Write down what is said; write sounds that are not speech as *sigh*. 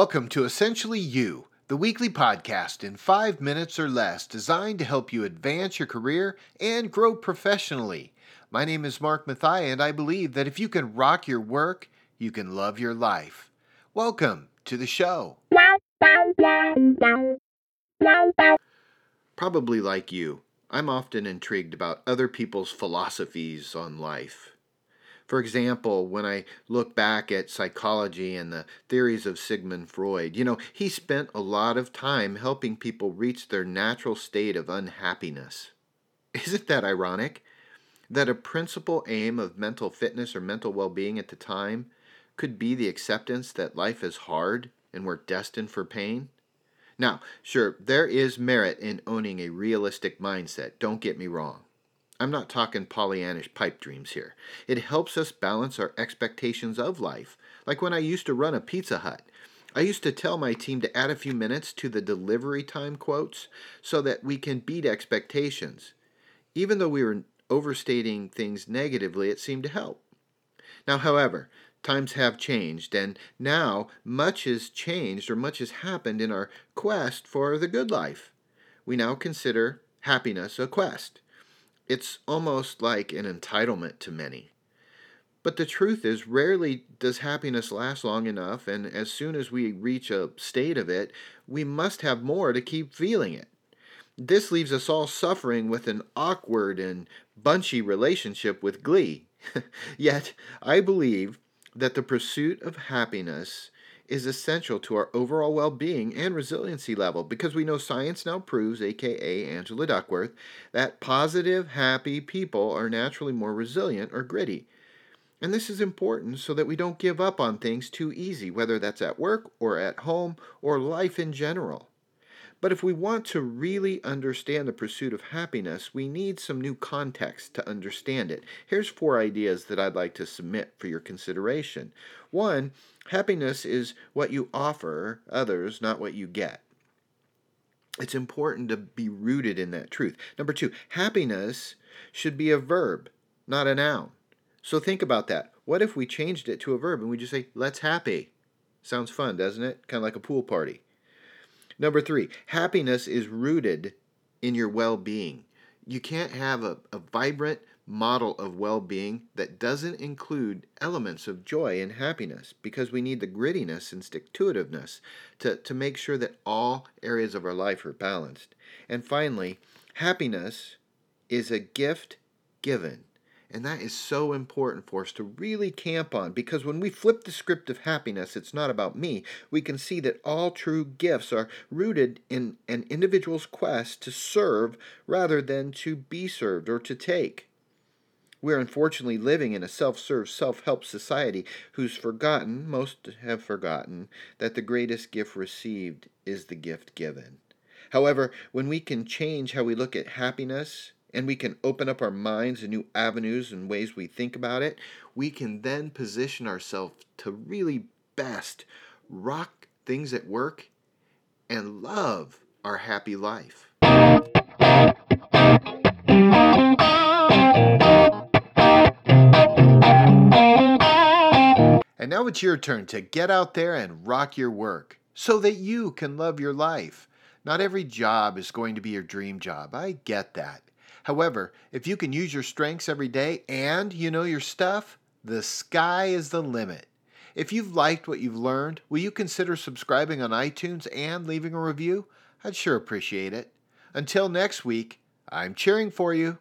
Welcome to Essentially You, the weekly podcast in five minutes or less designed to help you advance your career and grow professionally. My name is Mark Mathai, and I believe that if you can rock your work, you can love your life. Welcome to the show. Probably like you, I'm often intrigued about other people's philosophies on life. For example, when I look back at psychology and the theories of Sigmund Freud, you know, he spent a lot of time helping people reach their natural state of unhappiness. *laughs* Isn't that ironic? That a principal aim of mental fitness or mental well being at the time could be the acceptance that life is hard and we're destined for pain? Now, sure, there is merit in owning a realistic mindset, don't get me wrong. I'm not talking Pollyannish pipe dreams here. It helps us balance our expectations of life. Like when I used to run a Pizza Hut, I used to tell my team to add a few minutes to the delivery time quotes so that we can beat expectations. Even though we were overstating things negatively, it seemed to help. Now, however, times have changed, and now much has changed or much has happened in our quest for the good life. We now consider happiness a quest. It's almost like an entitlement to many. But the truth is, rarely does happiness last long enough, and as soon as we reach a state of it, we must have more to keep feeling it. This leaves us all suffering with an awkward and bunchy relationship with glee. *laughs* Yet, I believe that the pursuit of happiness is essential to our overall well being and resiliency level because we know science now proves, aka Angela Duckworth, that positive, happy people are naturally more resilient or gritty. And this is important so that we don't give up on things too easy, whether that's at work or at home or life in general. But if we want to really understand the pursuit of happiness, we need some new context to understand it. Here's four ideas that I'd like to submit for your consideration. One, happiness is what you offer others, not what you get. It's important to be rooted in that truth. Number two, happiness should be a verb, not a noun. So think about that. What if we changed it to a verb and we just say, let's happy? Sounds fun, doesn't it? Kind of like a pool party. Number three, happiness is rooted in your well being. You can't have a, a vibrant model of well being that doesn't include elements of joy and happiness because we need the grittiness and stick to itiveness to, to make sure that all areas of our life are balanced. And finally, happiness is a gift given. And that is so important for us to really camp on because when we flip the script of happiness, it's not about me. We can see that all true gifts are rooted in an individual's quest to serve rather than to be served or to take. We're unfortunately living in a self serve, self help society who's forgotten, most have forgotten, that the greatest gift received is the gift given. However, when we can change how we look at happiness, and we can open up our minds and new avenues and ways we think about it, we can then position ourselves to really best rock things at work and love our happy life. And now it's your turn to get out there and rock your work so that you can love your life. Not every job is going to be your dream job. I get that. However, if you can use your strengths every day and you know your stuff, the sky is the limit. If you've liked what you've learned, will you consider subscribing on iTunes and leaving a review? I'd sure appreciate it. Until next week, I'm cheering for you.